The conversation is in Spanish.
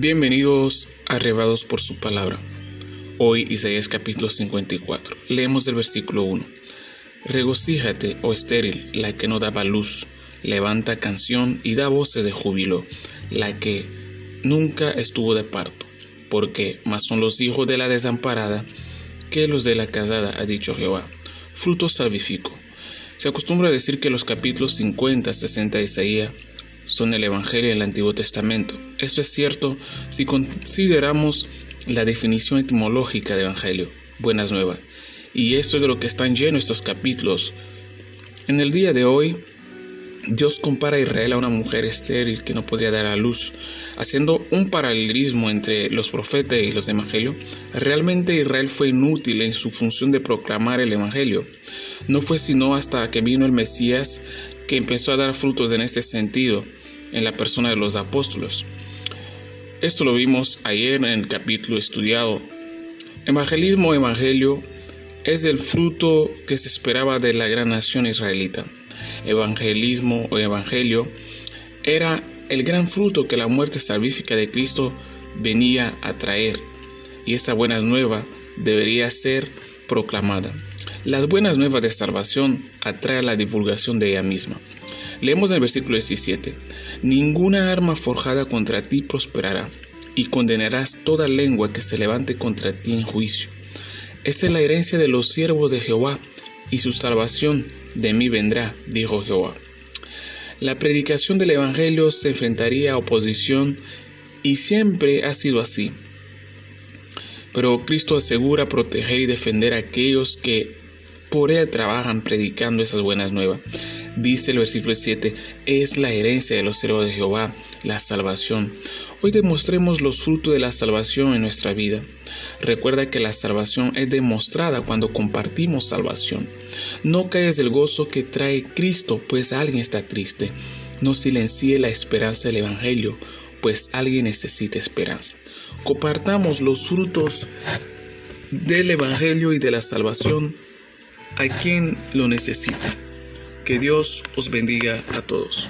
Bienvenidos arrebados por su palabra. Hoy Isaías capítulo 54. Leemos el versículo 1. Regocíjate, oh estéril, la que no daba luz, levanta canción y da voces de júbilo, la que nunca estuvo de parto, porque más son los hijos de la desamparada que los de la casada, ha dicho Jehová. Fruto salvífico. Se acostumbra a decir que los capítulos 50, 60 de Isaías son el Evangelio del Antiguo Testamento. Esto es cierto si consideramos la definición etimológica de Evangelio, buenas nuevas. Y esto es de lo que están llenos estos capítulos. En el día de hoy, Dios compara a Israel a una mujer estéril que no podría dar a luz, haciendo un paralelismo entre los profetas y los evangelios. Realmente Israel fue inútil en su función de proclamar el evangelio. No fue sino hasta que vino el Mesías que empezó a dar frutos en este sentido en la persona de los apóstoles. Esto lo vimos ayer en el capítulo estudiado. Evangelismo evangelio es el fruto que se esperaba de la gran nación israelita. Evangelismo o evangelio era el gran fruto que la muerte salvífica de Cristo venía a traer. Y esta buena nueva debería ser proclamada. Las buenas nuevas de salvación atraen la divulgación de ella misma. Leemos el versículo 17. Ninguna arma forjada contra ti prosperará, y condenarás toda lengua que se levante contra ti en juicio. Esta es la herencia de los siervos de Jehová, y su salvación de mí vendrá, dijo Jehová. La predicación del Evangelio se enfrentaría a oposición y siempre ha sido así. Pero Cristo asegura proteger y defender a aquellos que por él trabajan predicando esas buenas nuevas. Dice el versículo 7, es la herencia de los siervos de Jehová, la salvación. Hoy demostremos los frutos de la salvación en nuestra vida. Recuerda que la salvación es demostrada cuando compartimos salvación. No caigas del gozo que trae Cristo, pues alguien está triste. No silencie la esperanza del Evangelio, pues alguien necesita esperanza. Compartamos los frutos del Evangelio y de la salvación a quien lo necesita. Que Dios os bendiga a todos.